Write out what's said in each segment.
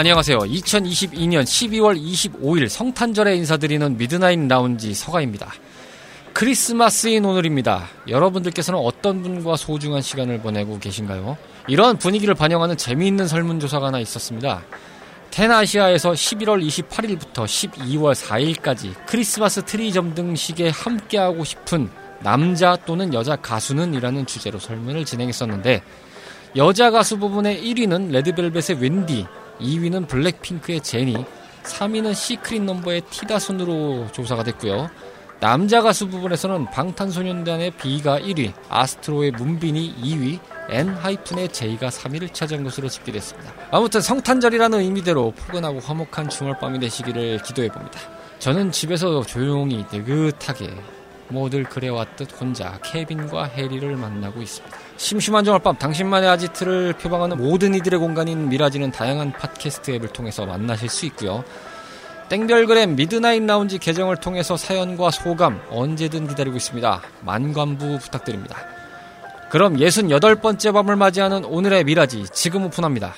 안녕하세요. 2022년 12월 25일 성탄절에 인사드리는 미드나잇 라운지 서가입니다. 크리스마스인 오늘입니다. 여러분들께서는 어떤 분과 소중한 시간을 보내고 계신가요? 이런 분위기를 반영하는 재미있는 설문조사가 하나 있었습니다. 텐아시아에서 11월 28일부터 12월 4일까지 크리스마스 트리 점등식에 함께하고 싶은 남자 또는 여자 가수는 이라는 주제로 설문을 진행했었는데 여자 가수 부분의 1위는 레드벨벳의 웬디, 2위는 블랙핑크의 제니, 3위는 시크릿 넘버의 디타 순으로 조사가 됐고요. 남자 가수 부분에서는 방탄소년단의 뷔가 1위, 아스트로의 문빈이 2위, 엔하이픈의 제이가 3위를 차지한 것으로 집계됐습니다. 아무튼 성탄절이라는 의미대로 포근하고 화목한 주말밤이 되시기를 기도해봅니다. 저는 집에서 조용히 느긋하게 뭐 늘 그래왔듯 혼자 케빈과 해리를 만나고 있습니다. 심심한 주말밤 당신만의 아지트를 표방하는 모든 이들의 공간인 미라지는 다양한 팟캐스트 앱을 통해서 만나실 수 있고요. 땡별그램 미드나잇 라운지 계정을 통해서 사연과 소감 언제든 기다리고 있습니다. 만관부 부탁드립니다. 그럼 68번째 밤을 맞이하는 오늘의 미라지 지금 오픈합니다.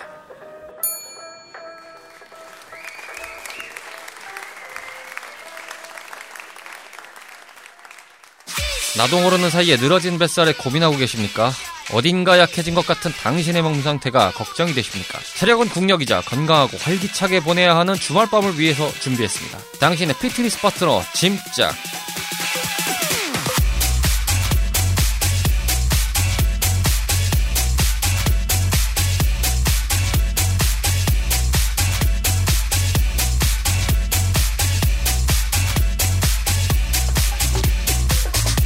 나도 모르는 사이에 늘어진 뱃살에 고민하고 계십니까? 어딘가 약해진 것 같은 당신의 몸 상태가 걱정이 되십니까? 체력은 국력이자 건강하고 활기차게 보내야 하는 주말밤을 위해서 준비했습니다. 당신의 피트니스 파트너 짐짝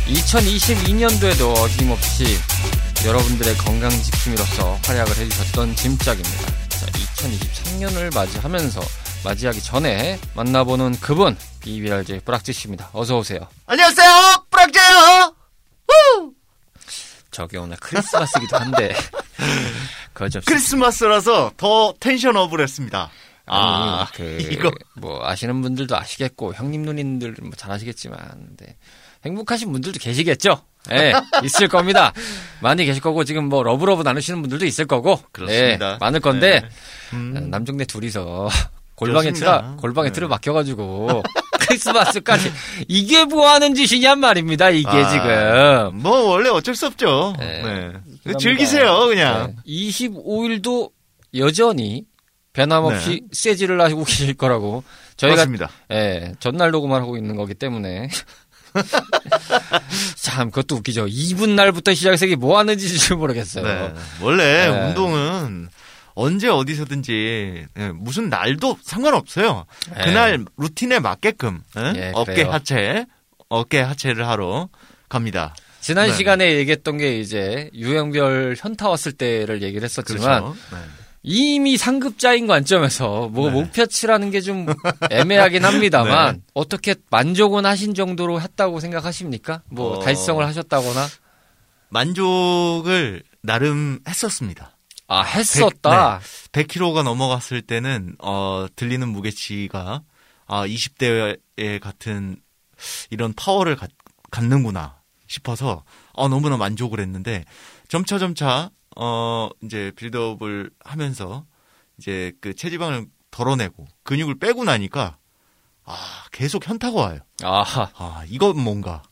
2022년도에도 어김없이 여러분들의 건강 지킴이로서 활약을 해주셨던 짐짝입니다. 자, 2023년을 맞이하면서 맞이하기 전에 만나보는 그분 비비랄제 뿌락지 씨입니다. 어서 오세요. 안녕하세요, 뿌락지예요. 저게 오늘 크리스마스기도 한데 그좀 크리스마스라서 더 텐션업을 했습니다. 아, 그, 이거. 뭐, 아시는 분들도 아시겠고, 형님, 누님들 뭐 잘 아시겠지만, 네. 행복하신 분들도 계시겠죠? 예, 네, 있을 겁니다. 많이 계실 거고 지금 뭐 love love 나누시는 분들도 있을 거고 그렇습니다. 네, 많을 건데 네. 음. 남정네 둘이서 골방에 틀어 골방에 네. 틀어박혀 가지고 크리스마스까지 이게 뭐 하는 짓이냔 말입니다. 이게 아, 지금 뭐 원래 어쩔 수 없죠. 네. 네. 즐기세요 그냥. 25일도 여전히 변함없이 네. 세지를 하시고 계실 거라고 저희가 맞습니다. 예, 전날 녹음을 하고 있는 거기 때문에 참, 그것도 웃기죠. 2분 날부터 시작해서 이게 뭐 하는지 모르겠어요. 네. 원래 네. 운동은 언제 어디서든지 네, 무슨 날도 상관없어요. 네. 그날 루틴에 맞게끔 네? 어깨 그래요. 하체, 어깨 하체를 하러 갑니다. 지난 네. 시간에 얘기했던 게 이제 유형별 현타 왔을 때를 얘기를 했었지만 그렇죠. 이미 상급자인 관점에서 뭐 네. 목표치라는 게 좀 애매하긴 합니다만 네. 어떻게 만족은 하신 정도로 했다고 생각하십니까? 뭐 어... 달성을 하셨다거나 만족을 나름 했었습니다. 아 했었다. 100, 100kg가 넘어갔을 때는 어 들리는 무게치가 아 20대의 같은 이런 파워를 가, 갖는구나 싶어서 어 너무나 만족을 했는데 점차 점차 어, 이제 빌드업을 하면서 이제 그 체지방을 덜어내고 근육을 빼고 나니까 아, 계속 현타가 와요. 아하. 아, 이건 뭔가.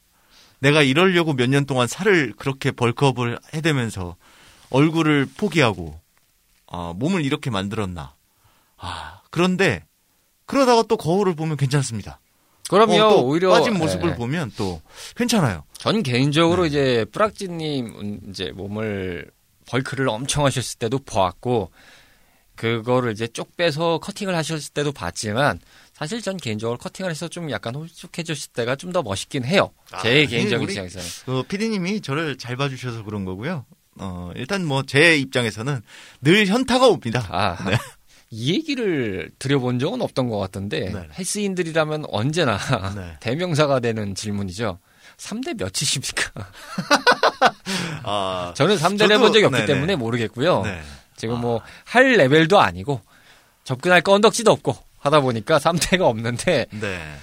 내가 이러려고 몇 년 동안 살을 그렇게 벌크업을 해대면서 얼굴을 포기하고 아, 몸을 이렇게 만들었나. 아, 그런데 그러다가 또 거울을 보면 괜찮습니다. 그럼요. 어, 오히려 빠진 모습을 네. 보면 또 괜찮아요. 전 개인적으로 네. 이제 프락지님 이제 몸을 벌크를 엄청 하셨을 때도 보았고 그거를 이제 쪽 빼서 커팅을 하셨을 때도 봤지만 사실 전 개인적으로 커팅을 해서 좀 약간 홀쭉해졌을 때가 좀 더 멋있긴 해요. 제 아, 개인적인 우리- 입장에서는. 그 피디님이 저를 잘 봐주셔서 그런 거고요. 어, 일단 뭐 제 입장에서는 늘 현타가 옵니다. 아, 이 얘기를 드려본 적은 없던 것 같던데 네. 헬스인들이라면 언제나 네. 대명사가 되는 질문이죠. 3대 몇이십니까? 아, 저는 3대를 저도- 해본 적이 없기 네네. 때문에 모르겠고요. 네. 지금 뭐할 레벨도 아니고 접근할 건덕지도 없고 하다 보니까 3대가 없는데 네.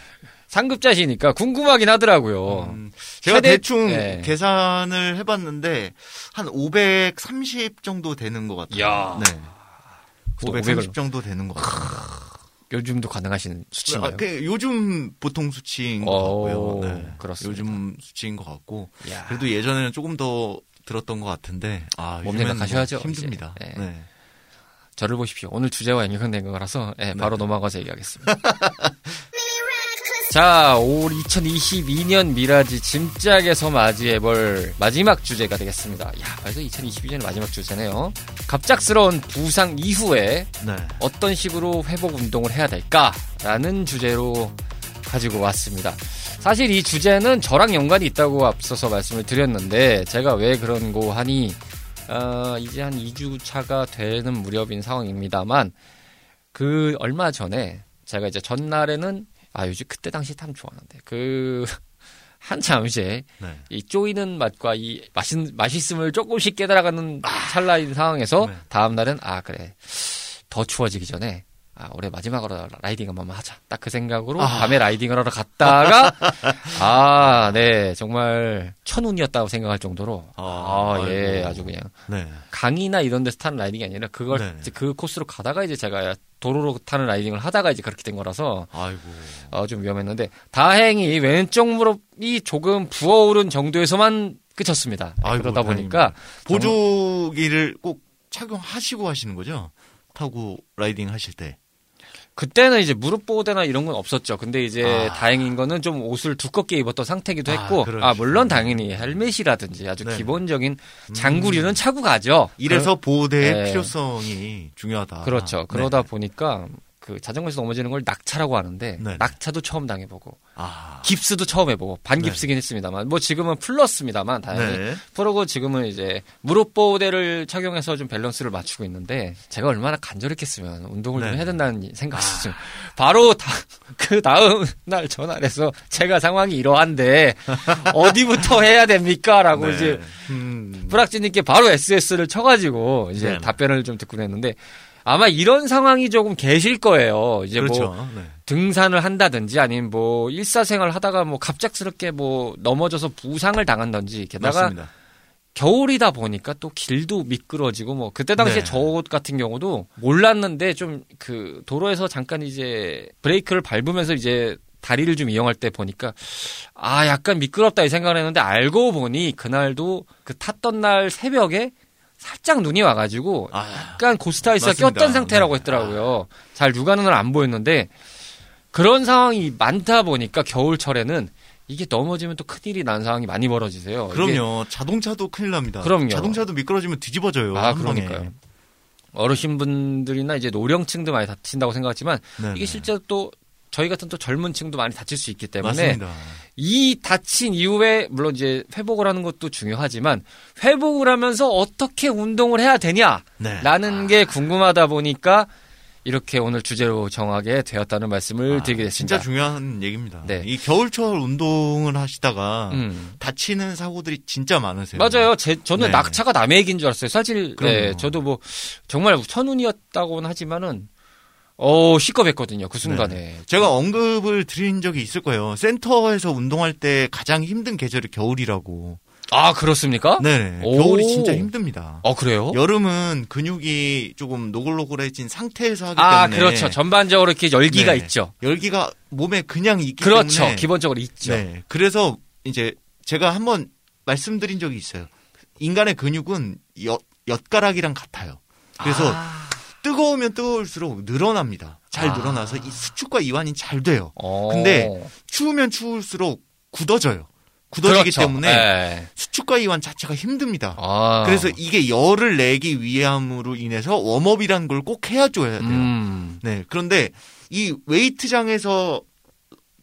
상급자시니까 궁금하긴 하더라고요. 음, 제가 최대- 대충 네. 계산을 해봤는데 한 530 정도 되는 것 같아요. 이야. 네. 또530 500을 정도 되는 것 같아요. 요즘도 가능하신 수치인가요? 아, 그 요즘 보통 수치인 것 오, 같고요. 네. 그렇습니다. 요즘 수치인 것 같고 이야. 그래도 예전에는 조금 더 들었던 것 같은데 아, 몸 요즘에는 생각하셔야죠, 뭐 힘듭니다. 이제. 네. 네. 저를 보십시오. 오늘 주제와 연결된 거라서 예, 바로 넘어가서 얘기하겠습니다. 자, 올 2022년 미라지 짐짝에서 맞이해볼 마지막 주제가 되겠습니다. 야, 벌써 2022년 마지막 주제네요. 갑작스러운 부상 이후에 네. 어떤 식으로 회복 운동을 해야 될까라는 주제로 가지고 왔습니다. 사실 이 주제는 저랑 연관이 있다고 앞서서 말씀을 드렸는데 제가 왜 그런 거 하니 어, 이제 한 2주 차가 되는 무렵인 상황입니다만 그 얼마 전에 제가 이제 전날에는 아 요즘 그때 당시 참 좋았는데 그 한참 이제 네. 이 쪼이는 맛과 이 맛있, 맛있음을 조금씩 깨달아가는 찰나인 상황에서 네. 다음 날은 아 그래 더 추워지기 전에 아 올해 마지막으로 riding 한번 하자 딱 그 생각으로 아. 밤에 riding을 하러 갔다가 아 네 정말 천운이었다고 생각할 정도로 아, 아 예 아이고. 아주 그냥 네. 강이나 이런 데서 타는 riding이 아니라 그걸 네. 이제 그 코스로 가다가 이제 제가 도로로 타는 riding을 하다가 이제 그렇게 된 거라서 아이고. 어, 좀 위험했는데 다행히 왼쪽 무릎이 조금 부어오른 정도에서만. 네, 아이고, 그러다 보니까 보조기를 꼭 착용하시고 하시는 거죠? 타고 riding 하실 때. 그때는 이제 무릎 보호대나 이런 건 없었죠. 근데 이제 아. 다행인 거는 좀 옷을 두껍게 입었던 상태기도 아, 했고, 그러시구나. 아, 물론 당연히 헬멧이라든지 아주 네. 기본적인 장구류는 차고 가죠. 이래서 보호대의 네. 필요성이 중요하다. 그렇죠. 네. 그러다 보니까 그 자전거에서 넘어지는 걸 낙차라고 하는데 네. 낙차도 처음 당해보고 아. 깁스도 처음 해보고 반깁스긴 했습니다만 뭐 지금은 풀렀습니다만 다행히 네. 그러고 지금은 이제 무릎 보호대를 착용해서 좀 밸런스를 맞추고 있는데 제가 얼마나 간절했겠으면 운동을 좀 네. 해야 된다는 생각이 좀 바로 다, 그 다음 날 전화해서 제가 상황이 이러한데 어디부터 해야 됩니까?라고 네. 이제 음. 프락지님께 바로 SS를 쳐가지고 이제 네. 답변을 좀 듣고 했는데 아마 이런 상황이 조금 계실 거예요. 이제 뭐 그렇죠. 네. 등산을 한다든지 아니면 뭐 일사생활 하다가 뭐 갑작스럽게 뭐 넘어져서 부상을 당한다든지 게다가 맞습니다. 겨울이다 보니까 또 길도 미끄러지고 뭐 그때 당시에 네. 저옷 같은 경우도 몰랐는데 좀 그 도로에서 잠깐 이제 브레이크를 밟으면서 이제 다리를 좀 이용할 때 보니까 아 약간 미끄럽다 이 생각을 했는데 알고 보니 그날도 그 탔던 날 새벽에 살짝 눈이 와가지고 아, 약간 고스타이스가. 꼈던 상태라고 네. 했더라고요. 잘 육안은 안 보였는데 그런 상황이 많다 보니까 겨울철에는 이게 넘어지면 또 큰일이 난 상황이 많이 벌어지세요. 그럼요. 자동차도 큰일 납니다. 그럼요. 자동차도 미끄러지면 뒤집어져요. 아, 한 방에. 그러니까요. 어르신분들이나 이제 노령층도 많이 다친다고 생각하지만 네네. 이게 실제로 또 저희 같은 또 젊은 층도 많이 다칠 수 있기 때문에 맞습니다. 이 다친 이후에 물론 이제 회복을 하는 것도 중요하지만 회복을 하면서 어떻게 운동을 해야 되냐라는 네. 게 궁금하다 보니까 이렇게 오늘 주제로 정하게 되었다는 말씀을 아, 드리게 됐습니다. 진짜 중요한 얘기입니다. 네. 이 겨울철 운동을 하시다가 음. 다치는 사고들이 진짜 많으세요. 맞아요. 제, 저는 네. 낙차가 남의 얘기인 줄 알았어요. 사실, 네. 저도 뭐, 정말 천운이었다고는 하지만은, 어, 시겁했거든요. 그 순간에. 제가 언급을 드린 적이 있을 거예요. 센터에서 운동할 때 가장 힘든 계절이 겨울이라고. 아, 그렇습니까? 네, 오. 겨울이 진짜 힘듭니다. 어, 그래요? 여름은 근육이 조금 노골노골해진 상태에서 하기 아, 때문에 그렇죠. 전반적으로 이렇게 열기가 네. 있죠. 열기가 몸에 그냥 있기 그렇죠. 때문에 기본적으로 있죠. 네. 그래서 이제 제가 한번 말씀드린 적이 있어요. 인간의 근육은 엿, 엿가락이랑 같아요. 그래서 아, 뜨거우면 뜨거울수록 늘어납니다. 잘 아. 늘어나서 이 수축과 이완이 잘 돼요. 어. 근데 추우면 추울수록 굳어져요. 굳어지기 그렇죠. 때문에 예. 수축과 이완 자체가 힘듭니다. 아. 그래서 이게 열을 내기 위함으로 인해서 웜업이라는 걸꼭 해줘야 돼요. 음. 네. 그런데 이 웨이트장에서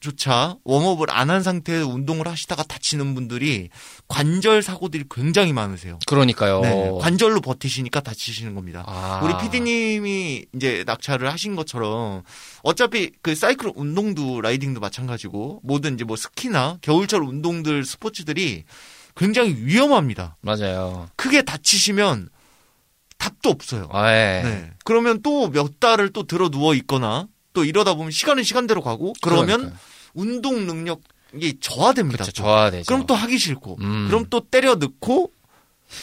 조차 웜업을 안 한 상태에서 운동을 하시다가 다치는 분들이 관절 사고들이 굉장히 많으세요. 그러니까요. 네, 관절로 버티시니까 다치시는 겁니다. 아. 우리 PD님이 이제 낙차를 하신 것처럼 어차피 그 사이클 운동도 라이딩도 마찬가지고 모든 이제 뭐 스키나 겨울철 운동들 스포츠들이 굉장히 위험합니다. 맞아요. 크게 다치시면 답도 없어요. 아, 예. 네. 그러면 또 몇 달을 또 들어 누워 있거나 또 이러다 보면 시간은 시간대로 가고 그러면 그러니까요. 운동 능력이 저하됩니다. 또. 좋아되죠. 그럼 또 하기 싫고 음. 그럼 또 때려 넣고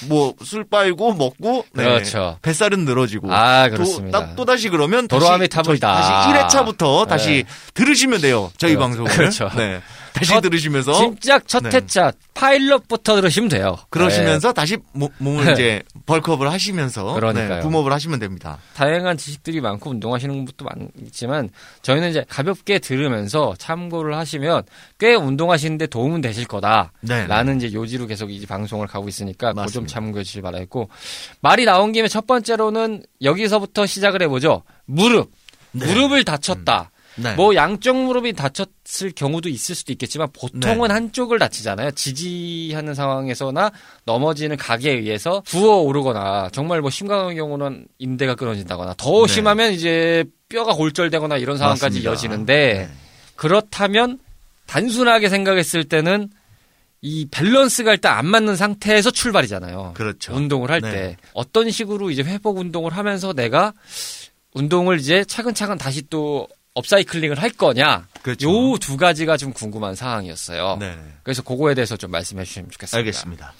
뭐 술 빨고 먹고 네. 그렇죠. 뱃살은 늘어지고 아, 또, 그렇습니다. 딱- 또 다시 그러면 다시 도로함이 타불다. 다시 1회차부터 네. 다시 들으시면 돼요. 저희 그렇죠. 방송을. 그렇죠. 네. 다시 첫- 들으시면서 진작 첫 네. 회차 파일럿부터 들으시면 돼요. 그러시면서 다시 모- 몸을 이제 벌크업을 하시면서 네. 그러니까요. 네, 붐업을 하시면 됩니다. 네. 다양한 지식들이 많고 운동하시는 분도 많지만 저희는 이제 가볍게 들으면서 참고를 하시면 꽤 운동하시는데 도움은 되실 거다. 네. 라는 이제 요지로 계속 이 방송을 가고 있으니까 그거 좀 맞습니다. 참고해 주시기 바라겠고 말이 나온 김에 첫 번째로는 여기서부터 시작을 해보죠. 무릎. 네. 무릎을 다쳤다. 네. 뭐 양쪽 무릎이 다쳤을 경우도 있을 수도 있겠지만 보통은 네. 한쪽을 다치잖아요. 지지하는 상황에서나 넘어지는 각에 의해서 부어 오르거나 정말 뭐 심각한 경우는 인대가 끊어진다거나 더 네. 심하면 이제 뼈가 골절되거나 이런 상황까지 맞습니다. 이어지는데 네. 그렇다면 단순하게 생각했을 때는 이 밸런스가 일단 안 맞는 상태에서 출발이잖아요. 그렇죠. 운동을 할 네. 때 어떤 식으로 이제 회복 운동을 하면서 내가 운동을 이제 차근차근 다시 또 업사이클링을 할 거냐. 그렇죠. 요 두 가지가 좀 궁금한 사항이었어요. 네. 그래서 그거에 대해서 좀 말씀해 주시면 좋겠습니다. 알겠습니다.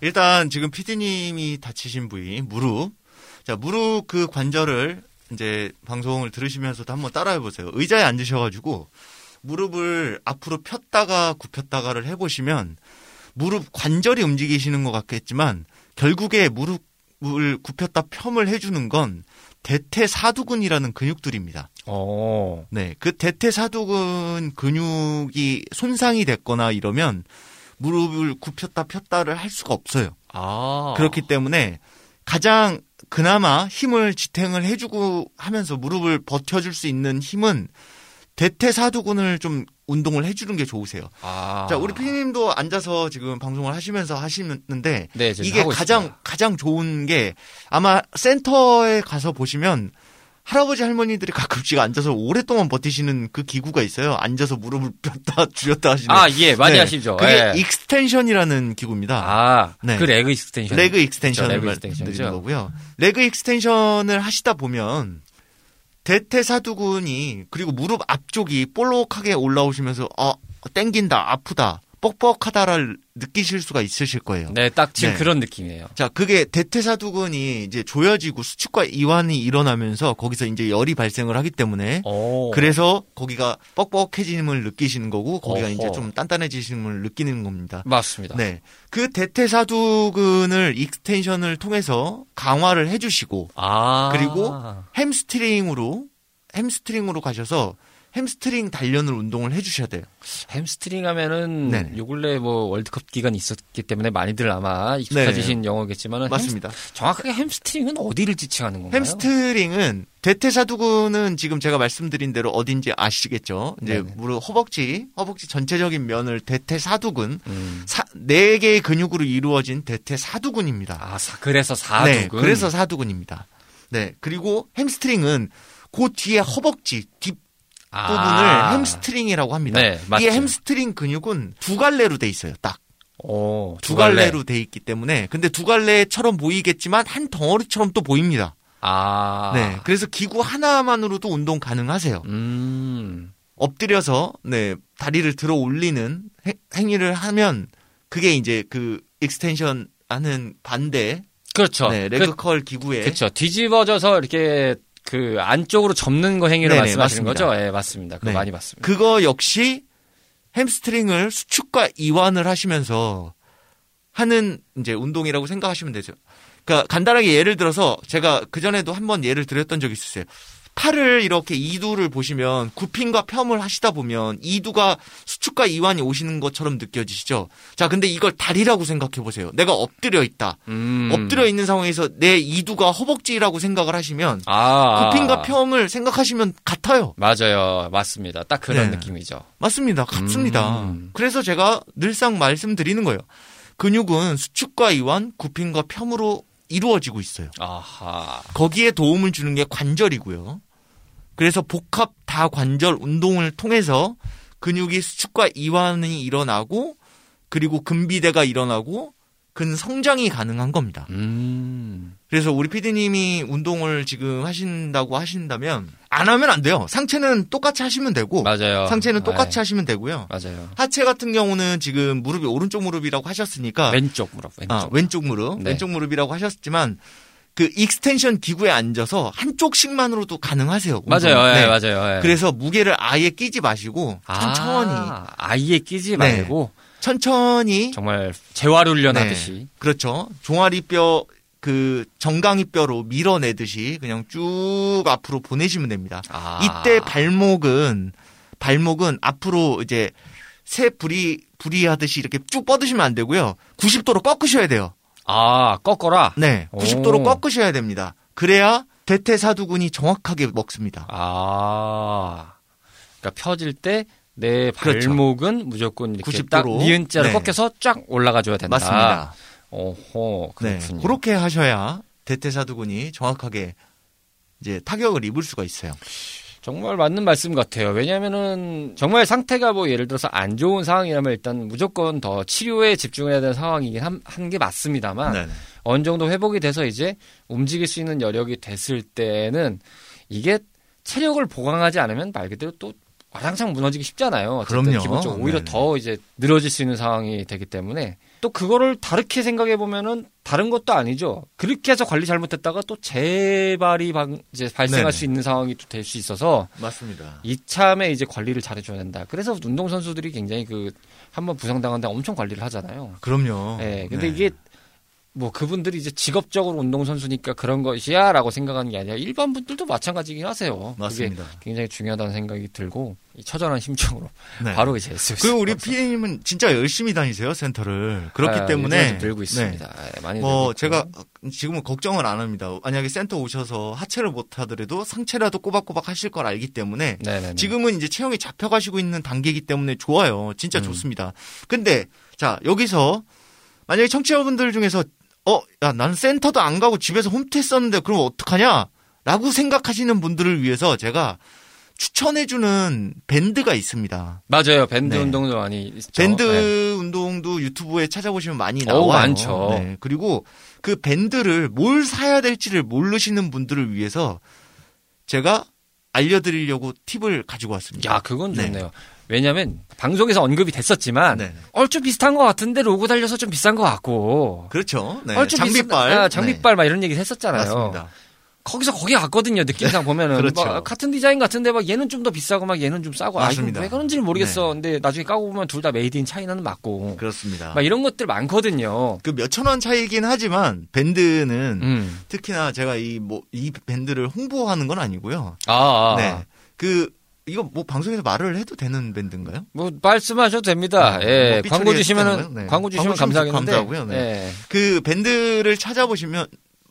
일단 지금 PD님이 다치신 부위 무릎. 자 무릎 그 관절을 이제 방송을 들으시면서도 한번 따라해 보세요. 의자에 앉으셔 가지고 무릎을 앞으로 폈다가 굽혔다가를 해 보시면 무릎 관절이 움직이시는 것 같겠지만 결국에 무릎을 굽혔다 펴을 해주는 건 대퇴사두근이라는 근육들입니다. 어. 네, 그 대퇴사두근 근육이 손상이 됐거나 이러면 무릎을 굽혔다 폈다를 할 수가 없어요. 아. 그렇기 때문에 가장 그나마 힘을 지탱을 해주고 하면서 무릎을 버텨줄 수 있는 힘은 대퇴사두근을 좀 운동을 해주는 게 좋으세요. 아. 자, 우리 피디님도 앉아서 지금 방송을 하시면서 하시는데 네, 이게 가장 있습니다. 가장 좋은 게 아마 센터에 가서 보시면 할아버지 할머니들이 가끔씩 앉아서 오랫동안 버티시는 그 기구가 있어요. 앉아서 무릎을 폈다 줄였다 하시는. 아, 예, 많이 네, 하시죠. 그게 예. extension이라는 기구입니다. 아, 네. 그 leg extension. leg extension을 그렇죠, leg 말씀드리는 extension이죠. 거고요. leg extension을 하시다 보면 대퇴사두근이 그리고 무릎 앞쪽이 볼록하게 올라오시면서 어 땡긴다 아프다 뻑뻑하다를 느끼실 수가 있으실 거예요. 네, 딱 지금 네. 그런 느낌이에요. 자, 그게 대퇴사두근이 이제 조여지고 수축과 이완이 일어나면서 거기서 이제 열이 발생을 하기 때문에 오. 그래서 거기가 뻑뻑해짐을 느끼시는 거고 거기가 어허. 이제 좀 단단해지심을 느끼는 겁니다. 맞습니다. 네. 그 대퇴사두근을 extension을 통해서 강화를 해 주시고 아. 그리고 hamstring으로 hamstring으로 가셔서 햄스트링 단련을 운동을 해주셔야 돼요. 햄스트링 하면은 네네. 요 근래 뭐 월드컵 기간이 있었기 때문에 많이들 아마 익숙해지신 용어겠지만은 맞습니다. 햄스- 정확하게 hamstring은 어디를 지칭하는 건가요? hamstring은 대퇴사두근은 지금 제가 말씀드린 대로 어딘지 아시겠죠? 이제 네네. 무릎 허벅지, 허벅지 전체적인 면을 대퇴사두근 음. 사, 네 개의 근육으로 이루어진 대퇴사두근입니다. 아, 사- 그래서 사두근. 네, 그래서 사두근입니다. 네, 그리고 hamstring은 그 뒤에 허벅지 뒷 아. 부분을 hamstring이라고 합니다. 네. 이 햄스트링 근육은 두 갈래로 돼 있어요. 딱두 오, 두 갈래. 갈래로 돼 있기 때문에 근데 두 갈래처럼 보이겠지만 한 덩어리처럼 또 보입니다. 아. 네, 그래서 기구 하나만으로도 운동 가능하세요. 음. 엎드려서 네 다리를 들어 올리는 행- 행위를 하면 그게 이제 그 extension 하는 반대 그렇죠. 네, 그, leg curl 기구에 그렇죠. 뒤집어져서 이렇게 그 안쪽으로 접는 거 행위를 네네, 말씀하시는 맞습니다. 거죠? 예, 맞습니다. 그거 네. 많이 봤습니다. 그거 역시 hamstring을 수축과 이완을 하시면서 하는 이제 운동이라고 생각하시면 되죠. 그러니까 간단하게 예를 들어서 제가 그 전에도 한번 예를 드렸던 적이 있었어요. 팔을 이렇게 이두를 보시면 굽힘과 폄을 하시다 보면 이두가 수축과 이완이 오시는 것처럼 느껴지시죠? 자, 근데 이걸 다리라고 생각해 보세요. 내가 엎드려 있다. 음. 엎드려 있는 상황에서 내 이두가 허벅지라고 생각을 하시면 아. 굽힘과 펴을 생각하시면 같아요. 맞아요. 맞습니다. 딱 그런 네. 느낌이죠. 맞습니다. 같습니다. 음. 그래서 제가 늘상 말씀드리는 거예요. 근육은 수축과 이완, 굽힘과 펴으로 이루어지고 있어요. 아하. 거기에 도움을 주는 게 관절이고요. 그래서 복합 다관절 운동을 통해서 근육이 수축과 이완이 일어나고 그리고 근비대가 일어나고 근 성장이 가능한 겁니다. 음. 그래서 우리 피디님이 운동을 지금 하신다고 하신다면 안 하면 안 돼요. 상체는 똑같이 하시면 되고 맞아요. 상체는 똑같이 네. 하시면 되고요. 맞아요. 하체 같은 경우는 지금 무릎이 오른쪽 무릎이라고 하셨으니까 왼쪽 무릎, 왼쪽. 아, 왼쪽 무릎, 네. 왼쪽 무릎이라고 하셨지만 그 extension 기구에 앉아서 한쪽씩만으로도 가능하세요. 맞아요. 운동은. 예, 네. 맞아요. 예. 그래서 무게를 아예 끼지 마시고 천천히 아, 아예 끼지 네. 말고 천천히 정말 재활 훈련 네. 하듯이. 그렇죠. 종아리뼈 그 정강이뼈로 밀어내듯이 그냥 쭉 앞으로 보내시면 됩니다. 아. 이때 발목은 발목은 앞으로 이제 새 부리 부리 하듯이 이렇게 쭉 뻗으시면 안 되고요. 90도로 꺾으셔야 돼요. 아, 꺾어라. 네, 오. 90도로 꺾으셔야 됩니다. 그래야 대퇴사두근이 정확하게 먹습니다. 아. 그러니까 펴질 때 내 그렇죠. 발목은 무조건 이렇게 90딱 도로. 니은자로 네. 꺾여서 쫙 올라가 줘야 된다. 맞습니다. 오호. 네, 그렇군요. 그렇게 하셔야 대퇴사두근이 정확하게 이제 타격을 입을 수가 있어요. 정말 맞는 말씀 같아요. 왜냐면은 정말 상태가 뭐 예를 들어서 안 좋은 상황이라면 일단 무조건 더 치료에 집중해야 되는 상황이긴 한 게 맞습니다만 네. 어느 정도 회복이 돼서 이제 움직일 수 있는 여력이 됐을 때는 이게 체력을 보강하지 않으면 말 그대로 또 와장창 무너지기 쉽잖아요. 그럼요. 기본적으로 오히려 네네. 더 이제 늘어질 수 있는 상황이 되기 때문에 또 그거를 다르게 생각해 보면은 다른 것도 아니죠. 그렇게 해서 관리 잘못했다가 또 재발이 방, 이제 발생할 네네. 수 있는 상황이 또 될 수 있어서 맞습니다. 이참에 이제 관리를 잘해줘야 된다. 그래서 운동 선수들이 굉장히 그 한번 부상당한데 엄청 관리를 하잖아요. 그럼요. 예, 근데 네. 이게 뭐 그분들이 이제 직업적으로 운동 선수니까 그런 것이야 라고 생각하는 게 아니라 일반 분들도 마찬가지긴 하세요. 맞습니다. 굉장히 중요하다는 생각이 들고 이 처절한 심정으로 네. 바로 이제 쓸 그리고 우리. 피디님은 진짜 열심히 다니세요 센터를 그렇기 아, 때문에 늘고 네. 있습니다. 예, 많이 뭐. 제가 지금은 걱정을 안 합니다. 만약에 센터 오셔서 하체를 못 하더라도 상체라도 꼬박꼬박 하실 걸 알기 때문에 네네네. 지금은 이제 체형이 잡혀가시고 있는 단계이기 때문에 좋아요. 진짜 음. 좋습니다. 근데 자 여기서 만약에 청취자분들 중에서 어, 야, 나는 센터도 안 가고 집에서 홈트 했었는데 그럼 어떡하냐? 라고 생각하시는 분들을 위해서 제가 추천해주는 밴드가 있습니다. 맞아요. 밴드 네. 운동도 많이 있죠. 밴드 네. 운동도 유튜브에 찾아보시면 많이 나와요. 많죠. 네. 그리고 그 밴드를 뭘 사야 될지를 모르시는 분들을 위해서 제가 알려드리려고 팁을 가지고 왔습니다. 야, 그건 네. 좋네요. 왜냐면 방송에서 언급이 됐었지만 네. 얼추 비슷한 것 같은데 로고 달려서 좀 비싼 것 같고 그렇죠. 네. 얼추 장비빨. 비슷- 아, 장비빨 막 이런 얘기 했었잖아요. 네. 맞습니다. 거기서 거기 같거든요. 느낌상 보면은 그렇죠. 막 같은 디자인 같은데 막 얘는 좀 더 비싸고 막 얘는 좀 싸고 아 맞습니다. 왜 그런지는 모르겠어. 근데 나중에 까고 보면 둘 다 made in China는 맞고 그렇습니다. 막 이런 것들 많거든요. 그 몇천 원 차이긴 하지만 밴드는 음. 특히나 제가 이 뭐이 밴드를 홍보하는 건 아니고요. 아, 아, 네. 아. 그 이거 뭐 방송에서 말을 해도 되는 밴드인가요? 뭐 말씀하셔도 됩니다. 아, 예. 뭐 광고 주시면은? 네. 광고 주시면 감사하겠는데. 감사하고요. 네. 예. 그 밴드를 찾아보시면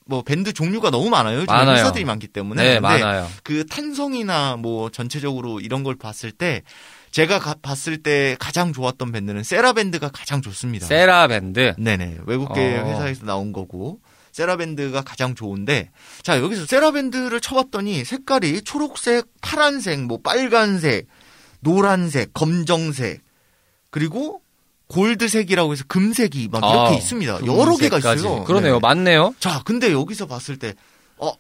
뭐 밴드 종류가 너무 많아요. 많아요. 회사들이 많기 때문에. 네, 많아요. 그 탄성이나 뭐 전체적으로 이런 걸 봤을 때 제가 가- 봤을 때 가장 좋았던 밴드는 세라 밴드가 가장 좋습니다. 세라 밴드. 네네 외국계 어. 회사에서 나온 거고 세라 밴드가 가장 좋은데 자 여기서 세라 밴드를 쳐봤더니 색깔이 초록색, 파란색, 뭐 빨간색, 노란색, 검정색 그리고 골드색이라고 해서 금색이 막 이렇게 아, 있습니다. 여러 개가. 있어요. 그러네요. 네. 맞네요. 자, 근데 여기서 봤을 때, 어,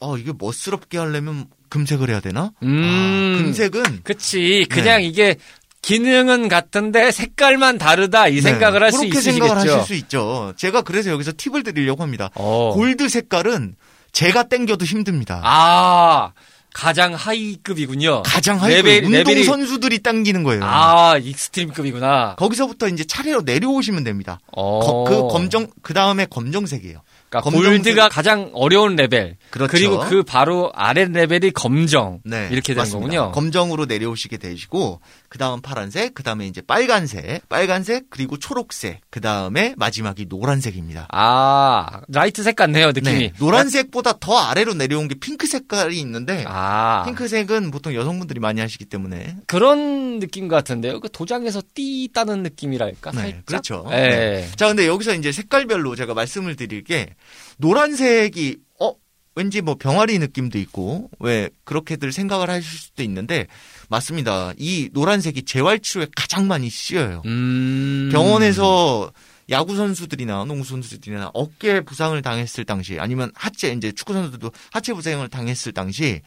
어, 이게 멋스럽게 하려면 금색을 해야 되나? 음. 아, 금색은 그치. 그냥 이게 기능은 같은데 색깔만 다르다 이 네, 생각을 할수 그렇게 있으시겠죠. 생각을 하실 수 있죠. 제가 그래서 여기서 팁을 드리려고 합니다. 어. 골드 색깔은 제가 땡겨도 힘듭니다. 아, 가장 high급이군요. 가장 high level- 운동 선수들이 당기는 거예요. 아, extreme급이구나. 거기서부터 이제 차례로 내려오시면 됩니다. 어. 거- 그 검정 그 다음에 검정색이에요. 그러니까 gold가 가장 어려운 레벨. 그렇죠. 리고 그 바로 아래 레벨이 검정. 네, 이렇게 되는 맞습니다. 거군요. 검정으로 내려오시게 되시고 그 다음 파란색, 그 다음에 이제 빨간색, 빨간색 그리고 초록색, 그 다음에 마지막이 노란색입니다. 아, light 색 같네요, 느낌이. 네, 노란색보다 더 아래로 내려온 게 핑크 색깔이 있는데 아, 핑크색은 보통 여성분들이 많이 하시기 때문에 그런 느낌 같은데요. 그 도장에서 띠 따는 느낌이랄까? 네, 살짝. 그렇죠. 예. 네. 자, 근데 여기서 이제 색깔별로 제가 말씀을 드릴 게 노란색이 어 왠지 뭐 병아리 느낌도 있고 왜 그렇게들 생각을 하실 수도 있는데 맞습니다. 이 노란색이 재활 치료에 가장 많이 쓰여요. 음. 병원에서 야구 선수들이나 농구 선수들이나 어깨 부상을 당했을 당시 아니면 하체 이제 축구 선수들도 하체 부상을 당했을 당시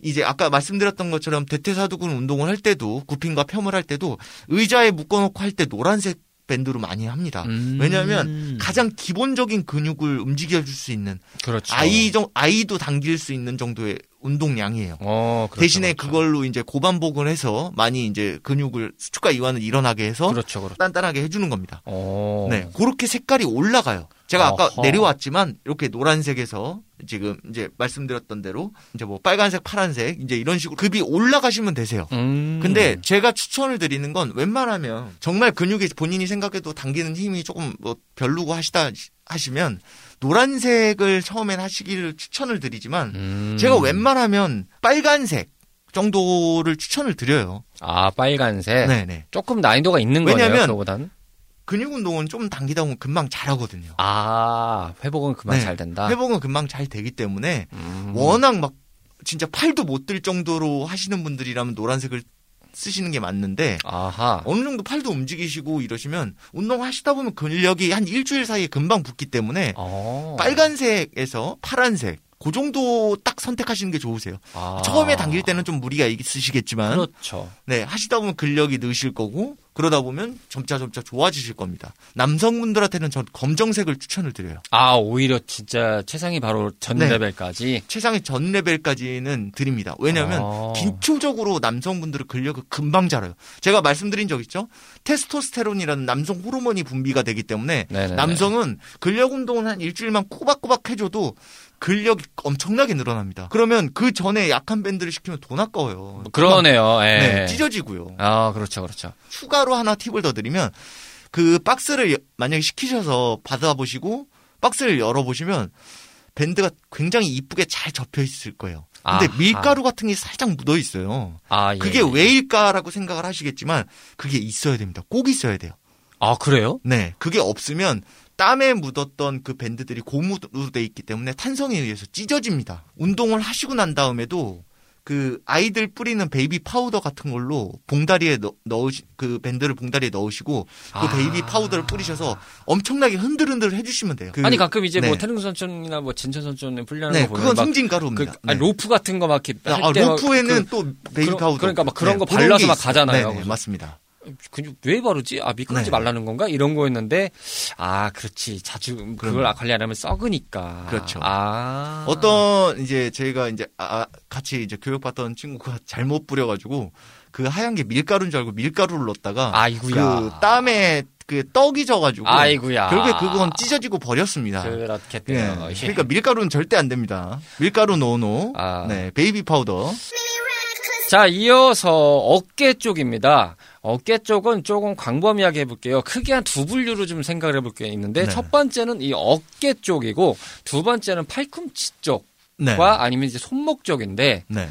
이제 아까 말씀드렸던 것처럼 대퇴사두근 운동을 할 때도 구핀과 펌을 할 때도 의자에 묶어놓고 할 때 노란색 밴드로 많이 합니다. 음. 왜냐하면 가장 기본적인 근육을 움직여줄 수 있는 그렇죠. 아이 정 아이도 당길 수 있는 정도의 운동량이에요. 어, 그렇죠, 대신에 그렇죠. 그걸로 이제 고반복을 해서 많이 이제 근육을 수축과 이완을 일어나게 해서 그렇죠, 그렇죠. 단단하게 해주는 겁니다. 어. 네, 그렇게 색깔이 올라가요. 제가 아까 어허. 내려왔지만 이렇게 노란색에서 지금 이제 말씀드렸던 대로 이제 뭐 빨간색, 파란색 이제 이런 식으로 급이 올라가시면 되세요. 음. 근데 제가 추천을 드리는 건 웬만하면 정말 근육이 본인이 생각해도 당기는 힘이 조금 뭐 별로고 하시다 하시면 노란색을 처음엔 하시기를 추천을 드리지만 음. 제가 웬만하면 빨간색 정도를 추천을 드려요. 아, 빨간색. 네네. 조금 난이도가 있는 거네요, 왜냐면 그거보다는. 근육 운동은 좀 당기다 보면 금방 잘하거든요. 아, 회복은 그만 네. 잘 된다. 회복은 금방 잘 되기 때문에 음. 워낙 막 진짜 팔도 못 들 정도로 하시는 분들이라면 노란색을 쓰시는 게 맞는데 아하. 어느 정도 팔도 움직이시고 이러시면 운동하시다 보면 근력이 한 일주일 사이에 금방 붙기 때문에 어. 빨간색에서 파란색 그 정도 딱 선택하시는 게 좋으세요. 아. 처음에 당길 때는 좀 무리가 있으시겠지만 그렇죠. 네 하시다 보면 근력이 느실 거고 그러다 보면 점차 점차 좋아지실 겁니다. 남성분들한테는 전 검정색을 추천을 드려요. 아, 오히려 진짜 최상이 바로 전 네. 레벨까지. 최상의 전 레벨까지는 드립니다. 왜냐하면 아. 기초적으로 남성분들은 근력을 금방 자라요. 제가 말씀드린 적 있죠? 테스토스테론이라는 남성 호르몬이 분비가 되기 때문에 네네네. 남성은 근력 운동을 한 일주일만 꼬박꼬박 해줘도 근력이 엄청나게 늘어납니다. 그러면 그 전에 약한 밴드를 시키면 돈 아까워요. 그러네요. 예. 네, 찢어지고요. 아, 그렇죠, 그렇죠. 추가로 하나 팁을 더 드리면 그 박스를 여- 만약에 시키셔서 받아보시고 박스를 열어보시면 밴드가 굉장히 이쁘게 잘 접혀 있을 거예요. 근데 아하. 밀가루 같은 게 살짝 묻어 있어요. 아, 예. 그게 왜일까라고 생각을 하시겠지만 그게 있어야 됩니다. 꼭 있어야 돼요. 아, 그래요? 네, 그게 없으면 땀에 묻었던 그 밴드들이 고무로 돼 있기 때문에 탄성에 의해서 찢어집니다. 운동을 하시고 난 다음에도 그 아이들 뿌리는 베이비 파우더 같은 걸로 봉다리에 넣, 넣으시 그 밴드를 봉다리에 넣으시고 그 아. 베이비 파우더를 뿌리셔서 엄청나게 흔들흔들 해주시면 돼요. 그- 아니, 가끔 이제 네. 뭐 태릉 선수촌이나 뭐 진천 선수촌에 훈련하는 네, 거 보면 그건 막 송진가루입니다. 그, 아니, 네. 로프 같은 거 막 이렇게 할 아, 로프에는 그- 또 베이비 파우더. 그러니까 막 그런 거 그런 발라서 게 막. 가잖아요. 네, 네, 맞습니다. 근육 왜 바르지? 아 미끄러지 네. 말라는 건가? 이런 거였는데 아 그렇지 자주 그걸 그럼요. 관리 안 하면 썩으니까. 그렇죠. 아 어떤 이제 저희가 이제 아, 같이 이제 교육받던 친구가 잘못 뿌려가지고 그 하얀 게 밀가루인 줄 알고 밀가루를 넣었다가 아이구야. 그 땀에 그 떡이 져가지고 아이구야. 결국에 그건 찢어지고 버렸습니다. 네. 그렇겠네요. 예. 그러니까 밀가루는 절대 안 됩니다. 밀가루 no no. 아. 네, 베이비 파우더. 자, 이어서 어깨 쪽입니다. 어깨 쪽은 조금 광범위하게 해볼게요. 크게 한 두 분류로 좀 생각을 해볼 게 있는데, 네. 첫 번째는 이 어깨 쪽이고, 두 번째는 팔꿈치 쪽과 네. 아니면 이제 손목 쪽인데, 네.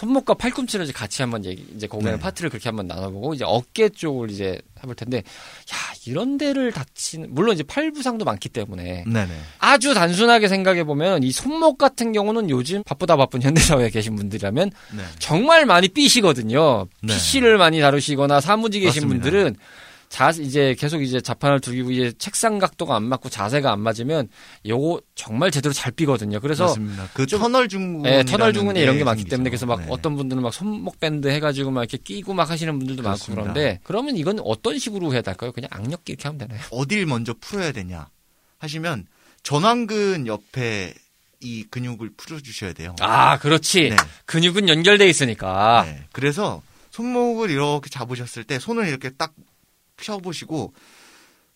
손목과 팔꿈치를 이제 같이 한번 얘기, 이제 거기에 네. 파트를 그렇게 한번 나눠보고, 이제 어깨 쪽을 이제 해볼 텐데, 야, 이런 데를 다치는, 물론 이제 팔 부상도 많기 때문에, 네네. 아주 단순하게 생각해 보면 이 손목 같은 경우는 요즘 바쁘다 바쁜 현대사회에 계신 분들이라면 네. 정말 많이 삐시거든요. 네. PC를 많이 다루시거나 사무직 계신. 분들은 자 이제 계속 이제 자판을 두기고 이제 책상 각도가 안 맞고 자세가 안 맞으면 요거 정말 제대로 잘 삐거든요. 그래서 맞습니다. 그 좀- 터널 중군. 예, 터널 중근에 이런 게 많기. 때문에 그래서 막 네. 어떤 분들은 막 손목 밴드 해가지고 막 이렇게 끼고 막 하시는 분들도 그렇습니다. 많고 그런데 그러면 이건 어떤 식으로 해야 될까요? 그냥 악력기 이렇게 하면 되나요? 어딜 먼저 풀어야 되냐 하시면 전완근 옆에 이 근육을 풀어주셔야 돼요. 아, 그렇지. 네. 근육은 연결돼 있으니까. 네. 그래서 손목을 이렇게 잡으셨을 때 손을 이렇게 딱 펴보시고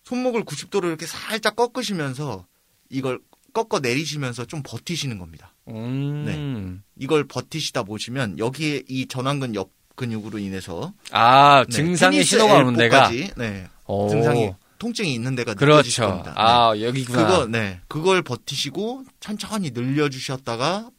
손목을 90도로 이렇게 살짝 꺾으시면서 이걸 꺾어 내리시면서 좀 버티시는 겁니다. 음. 이걸 버티시다 보시면 여기에 이 전완근 옆 근육으로 인해서 아, 네, 증상의 신호가 오는 데가. 네, 오. 증상이 통증이 있는 데가 느껴지실 그렇죠. 겁니다. 네. 아, 여기구나. 그거 네 그걸 버티시고 천천히 늘려주셨다가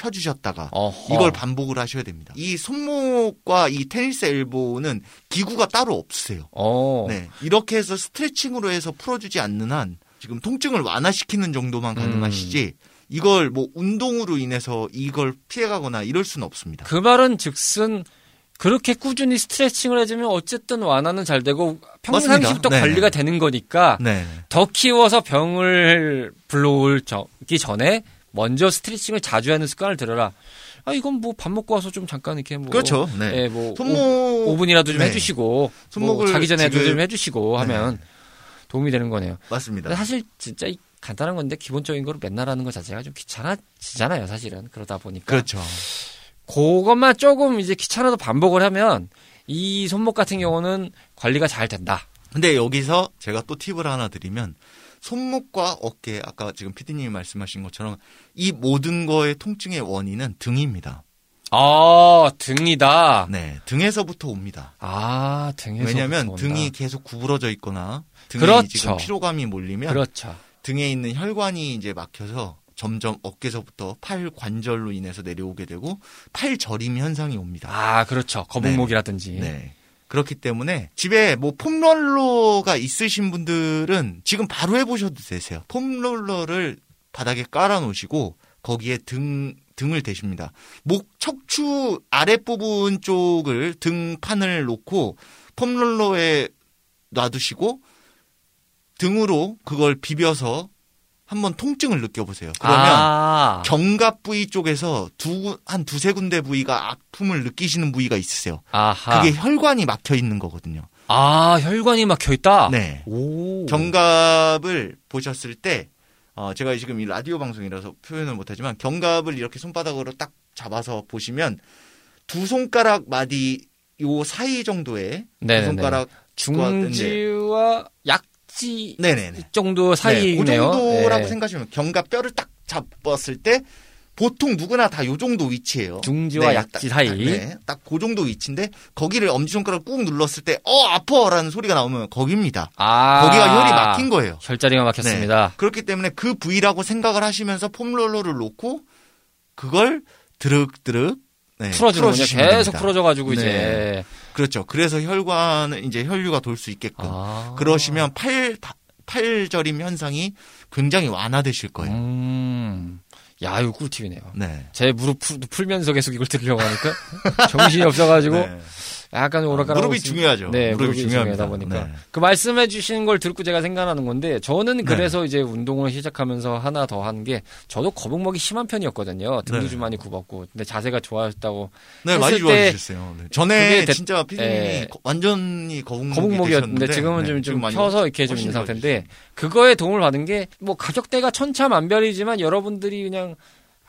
펴주셨다가 어허. 이걸 반복을 하셔야 됩니다. 이 손목과 이 테니스 엘보는 기구가 따로 없으세요. 어. 네 이렇게 해서 스트레칭으로 해서 풀어주지 않는 한 지금 통증을 완화시키는 정도만 가능하시지 음. 이걸 뭐 운동으로 인해서 이걸 피해가거나 이럴 수는 없습니다. 그 말은 즉슨 그렇게 꾸준히 스트레칭을 해주면 어쨌든 완화는 잘 되고 평상시부터. 네네. 관리가 되는 거니까 네. 더 키워서 병을 불러올기 전에 먼저 스트레칭을 자주 하는 습관을 들여라. 아 이건 뭐 밥 먹고 와서 좀 잠깐 이렇게 뭐 그렇죠. 네. 예, 뭐 손목 5, 분이라도좀 네. 해주시고 손목을 뭐 자기 전에도 지금- 좀 해주시고 하면 도움이 되는 거네요. 맞습니다. 사실 진짜 이 간단한 건데 기본적인 거를 맨날 하는 것 자체가 좀 귀찮아지잖아요, 사실은. 그러다 보니까 그렇죠. 그것만 조금 이제 귀찮아도 반복을 하면 이 손목 같은 경우는 관리가 잘 된다. 근데 여기서 제가 또 팁을 하나 드리면 손목과 어깨 아까 지금 피디님이 말씀하신 것처럼 이 모든 거의 통증의 원인은 등입니다. 아 등이다. 네, 등에서부터 옵니다. 아 등에서 왜냐하면 등이 계속 구부러져 있거나 등에 그렇죠. 지금 피로감이 몰리면 그렇죠. 등에 있는 혈관이 이제 막혀서 점점 어깨서부터 팔 관절로 인해서 내려오게 되고 팔 저림 현상이 옵니다. 아 그렇죠. 거북목이라든지. 네. 그렇기 때문에 집에 뭐 폼롤러가 있으신 분들은 지금 바로 해보셔도 되세요. 폼롤러를 바닥에 깔아 놓으시고 거기에 등 등을 대십니다. 목 척추 아랫부분 쪽을 등판을 놓고 폼롤러에 놔두시고 등으로 그걸 비벼서 한번 통증을 느껴보세요. 그러면 아, 견갑 부위 쪽에서 두, 한 두세 군데 부위가 아픔을 느끼시는 부위가 있으세요. 아하. 그게 혈관이 막혀 있는 거거든요. 아 혈관이 막혀 있다. 네. 오. 견갑을 보셨을 때, 어, 제가 지금 이 라디오 방송이라서 표현을 못하지만, 견갑을 이렇게 손바닥으로 딱 잡아서 보시면, 두 손가락 마디 요 사이 정도의 두 네네네. 손가락, 중지와 약 지 네네네. 정도 네, 그 사이네요. 정도라고 네. 생각하시면 견갑 뼈를 딱 잡았을 때 보통 누구나 다 요 정도 위치예요. 중지와 약지 딱, 사이. 딱, 네, 딱그 정도 위치인데 거기를 엄지손가락 꾹 눌렀을 때 어 아파라는 소리가 나오면 거기입니다. 아, 거기가 혈이 막힌 거예요. 혈자리가 막혔습니다. 네. 그렇기 때문에 그 부위라고 생각을 하시면서 폼롤러를 놓고 그걸 드륵드륵 네. 풀어주시면 계속 됩니다. 풀어줘가지고 네. 이제. 그렇죠. 그래서 혈관은 이제 혈류가 돌 수 있게끔 아. 그러시면 팔 팔저림 현상이 굉장히 완화되실 거예요. 음. 야, 이거 꿀팁이네요. 네. 제 무릎 풀, 풀면서 계속 이걸 들으려고 하니까 정신이 없어가지고 네. 약간 오락가락. 무릎이 중요하죠. 네, 무릎이 무릎이. 중요하다 보니까. 네. 그 말씀해 주신 걸 듣고 제가 생각나는 건데 저는 그래서 이제 운동을 시작하면서 하나 더 한 게 저도 거북목이 심한 편이었거든요. 등도 네. 좀 많이 굽었고. 근데 자세가 좋아졌다고. 네, 많이 좋아지셨어요. 네. 전에 됐- 진짜 피디님이 완전히 거북목이 거북목이었는데 지금은 네, 좀, 좀 펴서 이렇게 좀 있는 상태인데. 그거에 도움을 받은 게 뭐 가격대가 천차만별이지만 여러분들이 그냥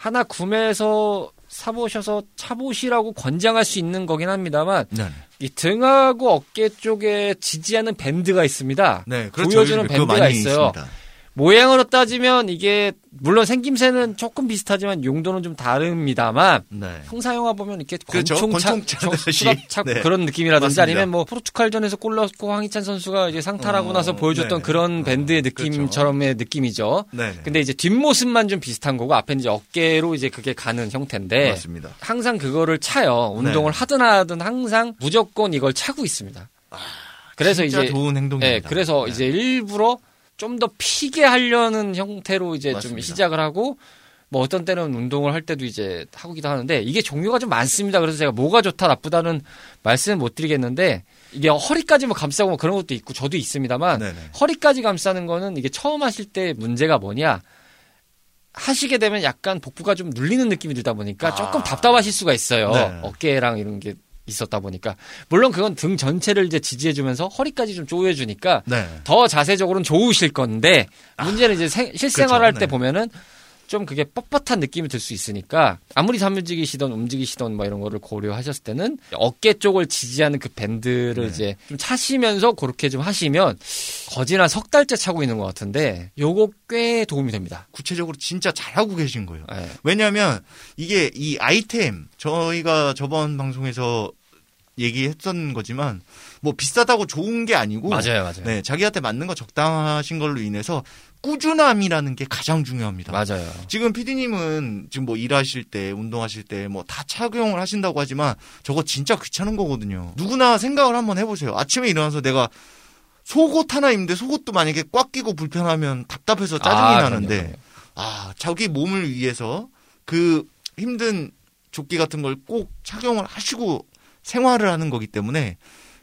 하나 구매해서 사보셔서 차보시라고 권장할 수 있는 거긴 합니다만 네. 이 등하고 어깨 쪽에 지지하는 밴드가 있습니다. 네, 그렇죠. 보여주는 밴드가 있어요. 있습니다. 모양으로 따지면 이게 물론 생김새는 조금 비슷하지만 용도는 좀 다릅니다만 네. 형사 영화 보면 이렇게 그렇죠. 권총 차, 권총 차듯이. 차 네. 그런 느낌이라든지 맞습니다. 아니면 뭐 포르투갈전에서 골 넣고 황희찬 선수가 이제 상탈하고 어, 나서 보여줬던 네. 그런 어, 밴드의 그렇죠. 느낌처럼의 느낌이죠. 네. 근데 이제 뒷모습만 좀 비슷한 거고 앞에 이제 어깨로 이제 그게 가는 형태인데 맞습니다. 항상 그거를 차요. 운동을 네. 하든 하든 항상 무조건 이걸 차고 있습니다. 그래서 진짜 이제 좋은 행동입니다. 네, 그래서 네. 이제 일부러 좀 더 피게 하려는 형태로 이제 좀 맞습니다. 시작을 하고 뭐 어떤 때는 운동을 할 때도 이제 하기도 하는데 이게 종류가 좀 많습니다. 그래서 제가 뭐가 좋다 나쁘다는 말씀은 못 드리겠는데 이게 허리까지 뭐 감싸고 뭐 그런 것도 있고 저도 있습니다만 네네. 허리까지 감싸는 거는 이게 처음 하실 때 문제가 뭐냐 하시게 되면 약간 복부가 좀 눌리는 느낌이 들다 보니까 아. 조금 답답하실 수가 있어요. 네. 어깨랑 이런 게 있었다 보니까 물론 그건 등 전체를 이제 지지해주면서 허리까지 좀 조여주니까 네. 더 자세적으로는 좋으실 건데 문제는 이제 생- 실생활 할때 네. 보면은 좀 그게 뻣뻣한 느낌이 들 수 있으니까 아무리 삼뮤직이시던 움직이시던 뭐 이런 거를 고려하셨을 때는 어깨 쪽을 지지하는 그 밴드를 네. 이제 좀 차시면서 그렇게 좀 하시면 거진 한석 달째 차고 있는 것 같은데 요거 꽤 도움이 됩니다. 구체적으로 진짜 잘하고 계신 거예요. 예. 왜냐하면 이게 이 아이템 저희가 저번 방송에서 얘기했던 거지만 뭐 비싸다고 좋은 게 아니고 맞아요, 맞아요. 네 자기한테 맞는 거 적당하신 걸로 인해서 꾸준함이라는 게 가장 중요합니다. 맞아요. 지금 PD님은 지금 뭐 일하실 때, 운동하실 때 뭐 다 착용을 하신다고 하지만 저거 진짜 귀찮은 거거든요. 누구나 생각을 한번 해보세요. 아침에 일어나서 내가 속옷 하나 입는데 속옷도 만약에 꽉 끼고 불편하면 답답해서 짜증이 아, 나는데 그럼요, 그럼요. 아, 자기 몸을 위해서 그 힘든 조끼 같은 걸 꼭 착용을 하시고 생활을 하는 거기 때문에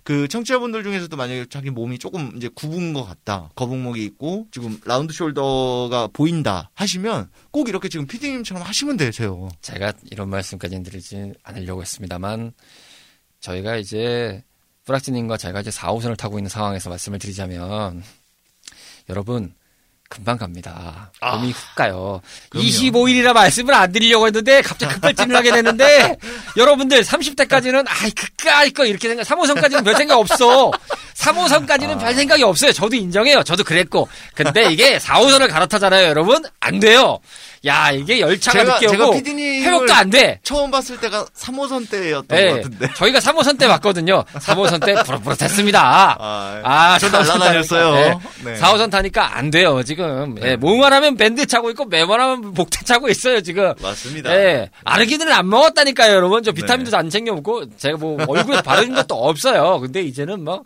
그 청취자분들 중에서도 만약에 자기 몸이 조금 이제 굽은 것 같다. 거북목이 있고 지금 라운드 숄더가 보인다 하시면 꼭 이렇게 지금 피디님처럼 하시면 되세요. 제가 이런 말씀까지는 드리지 않으려고 했습니다만 저희가 이제 뿌락지님과 제가 이제 4호선을 타고 있는 상황에서 말씀을 드리자면 여러분 금방 갑니다. 아, 몸이 훅 가요. 그럼요. 25일이라 말씀을 안 드리려고 했는데 갑자기 급발진을 하게 되는데 여러분들 30대까지는 아이 그까이 거 이렇게 생각 3호선까지는 별 생각 없어. 3호선까지는 아. 별 생각이 없어요. 저도 인정해요. 저도 그랬고. 근데 이게 4호선을 갈아타잖아요, 여러분. 안 돼요. 야, 이게 열차가 제가- 늦게 제가 오고 PD님을 회복도 안 돼. 처음 봤을 때가 3호선 때였던 예, 것 같은데. 저희가 3호선 때 왔거든요. 3호선 때 부럽부럽했습니다. 아, 아, 저 4호선 날라다녔어요. 타니까, 네. 4호선 타니까 안 돼요, 지금. 네. 예, 뭐만 하면 밴드 차고 있고, 매만 하면 복대 차고 있어요, 지금. 맞습니다. 예, 아르기는을 안 먹었다니까요, 여러분. 저 비타민도 네. 안 챙겨 먹고, 제가 뭐 얼굴에 바르는 것도 없어요. 근데 이제는 뭐,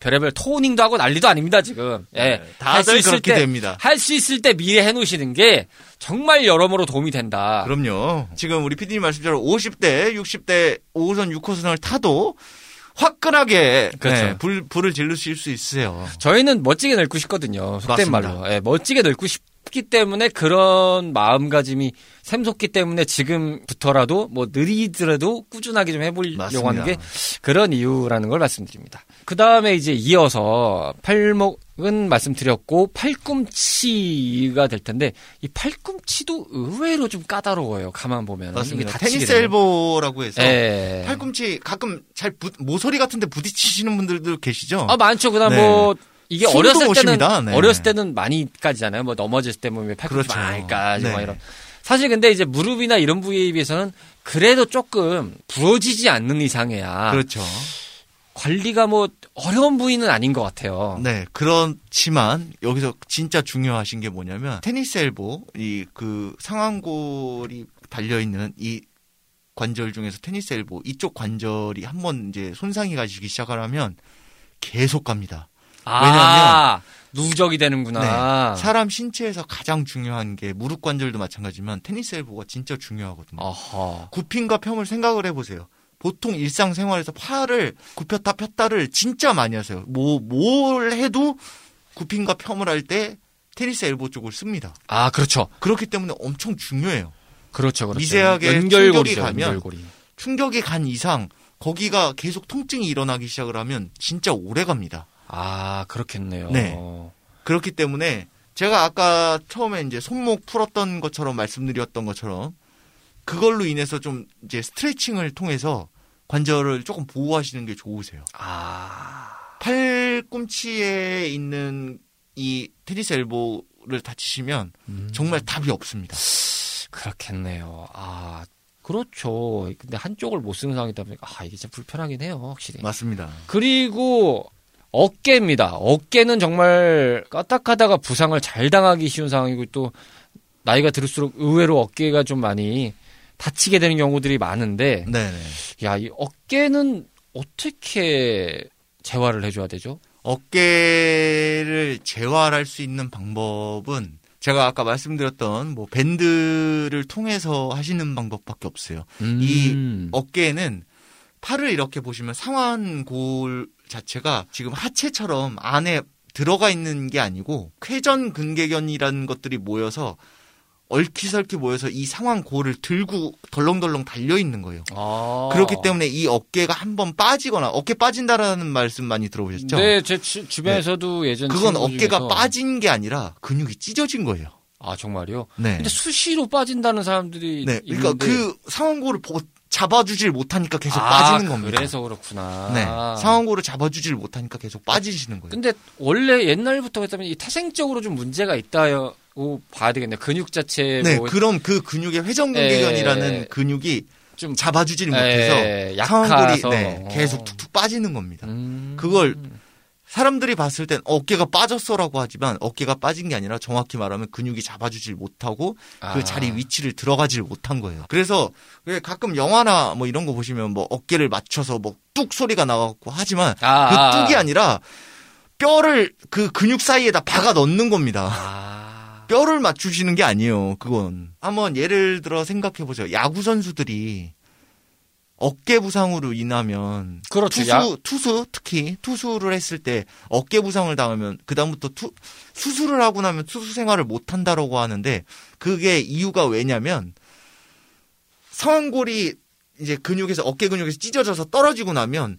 별의별 토닝도 하고 난리도 아닙니다, 지금. 예. 네, 할수 다들 그렇게 때, 됩니다. 할 수 있을 때 미리 해놓으시는 게 정말 여러모로 도움이 된다. 그럼요. 지금 우리 PD님 말씀대로 50대, 60대 5호선, 6호선을 타도 화끈하게 그렇죠. 네, 불, 불을 질르실 수 있으세요. 저희는 멋지게 늙고 싶거든요. 속된 맞습니다. 말로. 예, 멋지게 늙고 싶 기 때문에 그런 마음가짐이 샘솟기 때문에 지금부터라도 뭐 느리더라도 꾸준하게 좀 해보려고 맞습니다. 하는 게 그런 이유라는 걸 말씀드립니다. 그 다음에 이제 이어서 팔목은 말씀드렸고 팔꿈치가 될 텐데 이 팔꿈치도 의외로 좀 까다로워요. 가만 보면 맞습니다. 테니스. 엘보라고 해서 예. 팔꿈치 가끔 잘 부- 모서리 같은데 부딪히시는 분들도 계시죠? 아 많죠. 그다음 네. 뭐 이게 어렸을 못 때는. 네. 어렸을 때는 많이 까지잖아요. 뭐 넘어졌을 때 보면 팔꿈치 그렇죠. 많이 까지고 막 네. 이런. 사실 근데 이제 무릎이나 이런 부위에 비해서는 그래도 조금 부러지지 않는 이상해야 그렇죠. 관리가 뭐 어려운 부위는 아닌 것 같아요. 네, 그렇지만 여기서 진짜 중요하신 게 뭐냐면 테니스 엘보 이 그 상완골이 달려 있는 이 관절 중에서 테니스 엘보 이쪽 관절이 한번 이제 손상이 가시기 시작하면 계속 갑니다. 아, 누적이 되는구나. 네, 사람 신체에서 가장 중요한 게 무릎 관절도 마찬가지지만 테니스 엘보가 진짜 중요하거든요. 어허. 굽힘과 펴을 생각을 해보세요. 보통 일상생활에서 팔을 굽혔다 폈다를 진짜 많이 하세요. 뭐, 뭘 해도 굽힘과 펴을 할 때 테니스 엘보 쪽을 씁니다. 아, 그렇죠. 그렇기 때문에 엄청 중요해요. 그렇죠. 그렇죠. 미세하게 연결고리죠. 충격이 가면 연결고리. 충격이 간 이상 거기가 계속 통증이 일어나기 시작을 하면 진짜 오래 갑니다. 아, 그렇겠네요. 네. 그렇기 때문에 제가 아까 처음에 이제 손목 풀었던 것처럼 말씀드렸던 것처럼 그걸로 인해서 좀 이제 스트레칭을 통해서 관절을 조금 보호하시는 게 좋으세요. 아, 팔꿈치에 있는 이 테니스 엘보를 다치시면 음. 정말 답이 없습니다. 그렇겠네요. 아, 그렇죠. 근데 한쪽을 못 쓰는 상황이다 보니까 아, 이게 진짜 불편하긴 해요, 확실히. 맞습니다. 그리고 어깨입니다. 어깨는 정말 까딱하다가 부상을 잘 당하기 쉬운 상황이고 또 나이가 들을수록 의외로 어깨가 좀 많이 다치게 되는 경우들이 많은데 네네. 야, 이 어깨는 어떻게 재활을 해줘야 되죠? 어깨를 재활할 수 있는 방법은 제가 아까 말씀드렸던 뭐 밴드를 통해서 하시는 방법밖에 없어요. 이 음. 어깨에는 팔을 이렇게 보시면 상완골 자체가 지금 하체처럼 안에 들어가 있는 게 아니고 쾌전 근개견이라는 것들이 모여서 얽히설키 모여서 이 상완골을 들고 덜렁덜렁 달려 있는 거예요. 아. 그렇기 때문에 이 어깨가 한번 빠지거나 어깨 빠진다라는 말씀 많이 들어보셨죠? 네, 제 주, 주변에서도 예전 그건 어깨가 중에서 빠진 게 아니라 근육이 찢어진 거예요. 아 정말요? 네. 근데 수시로 빠진다는 사람들이 네. 그러니까 그 보- 잡아주질 못하니까 계속 아, 빠지는 겁니다. 그래서 그렇구나. 네. 상완골을 잡아주질 못하니까 계속 빠지시는 거예요. 근데 원래 옛날부터 했다면 이 태생적으로 좀 문제가 있다고 봐야 되겠네요. 근육 자체 네, 뭐 그럼 그 근육의 회전근개근이라는 에, 근육이 좀 잡아주질 에, 못해서 약해서. 상완골이 네, 어. 계속 툭툭 빠지는 겁니다. 음, 그걸 사람들이 봤을 땐 어깨가 빠졌어라고 하지만 어깨가 빠진 게 아니라 정확히 말하면 근육이 잡아주질 못하고 아. 그 자리 위치를 들어가질 못한 거예요. 그래서 왜 가끔 영화나 뭐 이런 거 보시면 뭐 어깨를 맞춰서 뭐 뚝 소리가 나갖고 하지만 아, 그 아. 뚝이 아니라 뼈를 그 근육 사이에다 박아 넣는 겁니다. 아, 뼈를 맞추시는 게 아니에요. 그건 한번 예를 들어 생각해 보죠. 야구 선수들이 어깨 부상으로 인하면 그렇죠. 투수 야- 투수 특히 투수를 했을 때 어깨 부상을 당하면 그 다음부터 투 수술을 하고 나면 투수 생활을 못 한다라고 하는데 그게 이유가 왜냐면 상완골이 이제 근육에서 어깨 근육에서 찢어져서 떨어지고 나면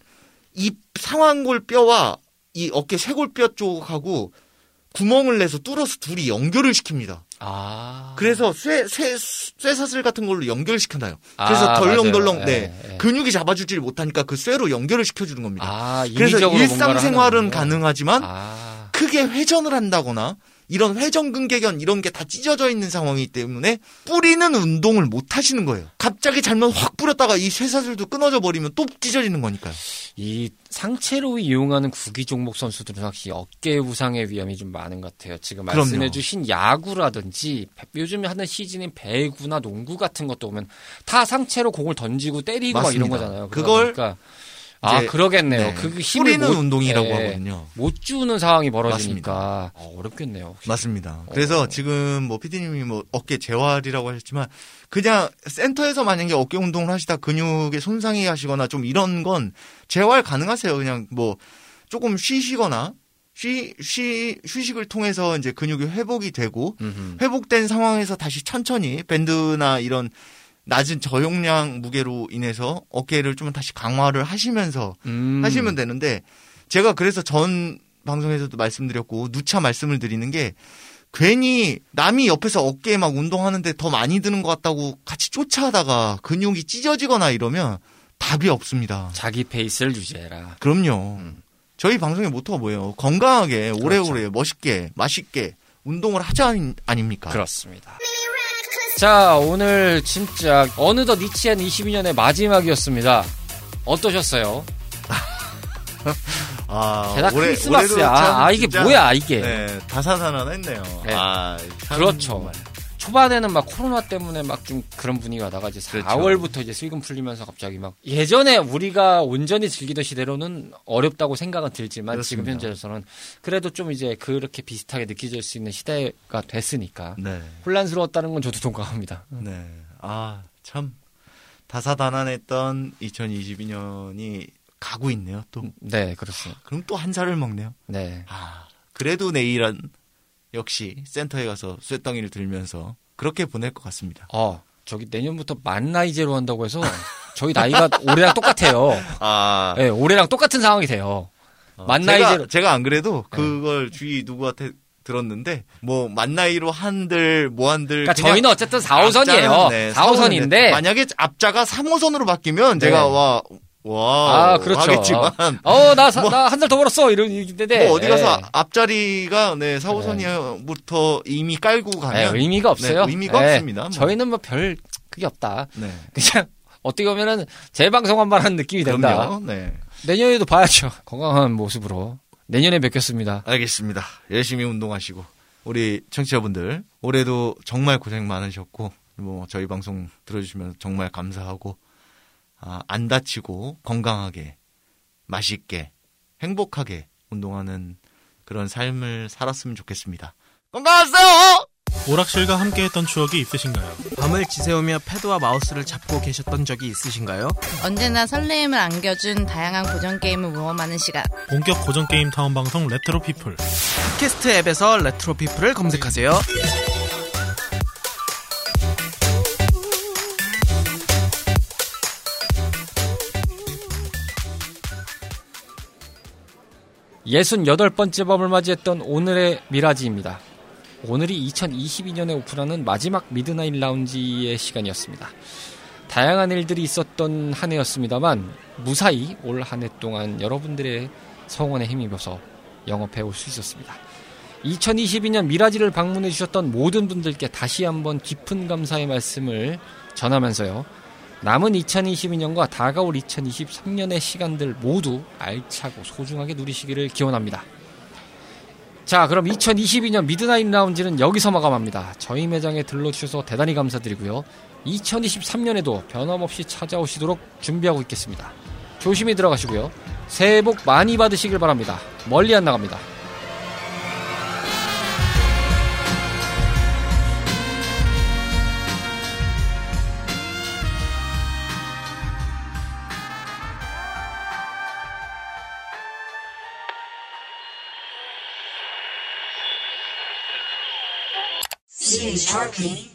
이 상완골 뼈와 이 어깨 쇄골 뼈 쪽하고 구멍을 내서 뚫어서 둘이 연결을 시킵니다. 아. 그래서 쇠, 쇠, 쇠사슬 같은 걸로 연결시켜놔요. 그래서 아, 덜렁덜렁, 맞아요. 네. 예, 예. 근육이 잡아주질 못하니까 그 쇠로 연결을 시켜주는 겁니다. 아, 그래서 일상생활은. 가능하지만 아, 크게 회전을 한다거나 이런 회전근개견 이런 게 다 찢어져 있는 상황이기 때문에 뿌리는 운동을 못 하시는 거예요. 갑자기 잘못 확 뿌렸다가 이 쇠사슬도 끊어져 버리면 또 찢어지는 거니까요. 이 상체로 이용하는 구기 종목 선수들은 확실히 어깨 부상의 위험이 좀 많은 것 같아요. 지금 그럼요. 말씀해 주신 야구라든지 배- 요즘에 하는 시즌인 배구나 농구 같은 것도 보면 다 상체로 공을 던지고 때리고 막 이런. 거잖아요. 그걸 그러니까 아 그러겠네요. 네, 그 힘을 뿌리는 못, 운동이라고 예, 하거든요. 못 주는 상황이 벌어지니까 어, 어렵겠네요. 혹시. 맞습니다. 그래서 어. 지금 뭐 PD님이 뭐 어깨 재활이라고 하셨지만 그냥 센터에서 만약에 어깨 운동을 하시다 근육에 손상이 하시거나 좀 이런 건 재활 가능하세요. 그냥 뭐 조금 쉬시거나 쉬, 쉬, 휴식을 통해서 이제 근육이 회복이 되고. 회복된 상황에서 다시 천천히 밴드나 이런 낮은 저용량 무게로 인해서 어깨를 좀 다시 강화를 하시면서 음. 하시면 되는데 제가 그래서 전 방송에서도 말씀드렸고 누차 말씀을 드리는 게 괜히 남이 옆에서 어깨에 막 운동하는데 더 많이 드는 것 같다고 같이 쫓아하다가 근육이 찢어지거나 이러면 답이 없습니다. 자기 페이스를 유지해라. 그럼요. 음. 저희 방송의 모토가 뭐예요? 건강하게 오래오래 멋있게 맛있게 운동을 하자 아닙니까? 그렇습니다. 자, 오늘 진짜 어느덧 니치한 22년의 마지막이었습니다. 어떠셨어요? 아, 게다가 올해- 크리스마스야. 아, 이게 뭐야, 이게. 네, 다사다난했네요. 네. 아, 참 그렇죠. 정말. 초반에는 막 코로나 때문에 막 좀 그런 분위기가 나가 이제 그렇죠. 4월부터 이제 슬금 풀리면서 갑자기 막 예전에 우리가 온전히 즐기던 시대로는 어렵다고 생각은 들지만 지금 그렇습니다. 현재로서는 그래도 좀 이제 그렇게 비슷하게 느껴질 수 있는 시대가 됐으니까 네. 혼란스러웠다는 건 저도 동감합니다. 네. 아, 참 다사다난했던 2022년이 가고 있네요. 또 네, 그렇습니다. 그럼 또 한 살을 먹네요. 네. 아, 그래도 내일은 역시 센터에 가서 쇳덩이를 들면서 그렇게 보낼 것 같습니다. 어, 저기 내년부터 만 나이제로 한다고 해서 저희 나이가 올해랑 똑같아요. 아, 네, 올해랑 똑같은 상황이 돼요. 만 제가, 나이제로 제가 안 그래도 네. 그걸 주위 누구한테 들었는데 뭐 만 나이로 한들 뭐 한들 그러니까 저희는 어쨌든 4호선이에요. 앞자는, 네, 4호선인데 만약에 앞자가 3호선으로 바뀌면 네. 제가 와, 와, 아, 그렇죠. 하겠지만 어, 나, 사- 뭐- 나한살더 벌었어. 이런 얘기인데. 뭐 어디 가서 예. 앞자리가 네 4호선부터 이미 깔고 예, 가면 의미가 없어요. 네, 의미가 예. 없습니다. 뭐. 저희는 뭐 별 그게 없다. 네. 그냥 어떻게 보면은 재방송 한번 하는 느낌이 된다. 네. 내년에도 봐야죠. 건강한 모습으로. 내년에 뵙겠습니다. 알겠습니다. 열심히 운동하시고 우리 청취자분들 올해도 정말 고생 많으셨고 뭐 저희 방송 들어주시면 정말 감사하고 아, 안 다치고 건강하게 맛있게 행복하게 운동하는 그런 삶을 살았으면 좋겠습니다. 건강하세요. 오락실과 함께했던 추억이 있으신가요? 밤을 지새우며 패드와 마우스를 잡고 계셨던 적이 있으신가요? 언제나 설레임을 안겨준 다양한 고전 게임을 모험하는 시간. 본격 고전 게임 타운 방송 레트로 피플. 팟캐스트 앱에서 레트로 피플을 검색하세요. 예순 여덟 번째 밤을 맞이했던 오늘의 미라지입니다. 오늘이 2022년에 오픈하는 마지막 미드나잇 라운지의 시간이었습니다. 다양한 일들이 있었던 한 해였습니다만 무사히 올 한 해 동안 여러분들의 성원에 힘입어서 영업해 올 수 있었습니다. 2022년 미라지를 방문해 주셨던 모든 분들께 다시 한번 깊은 감사의 말씀을 전하면서요. 남은 2022년과 다가올 2023년의 시간들 모두 알차고 소중하게 누리시기를 기원합니다. 자, 그럼 2022년 미드나잇 라운지는 여기서 마감합니다. 저희 매장에 들러주셔서 대단히 감사드리고요. 2023년에도 변함없이 찾아오시도록 준비하고 있겠습니다. 조심히 들어가시고요. 새해 복 많이 받으시길 바랍니다. 멀리 안 나갑니다. seems hardly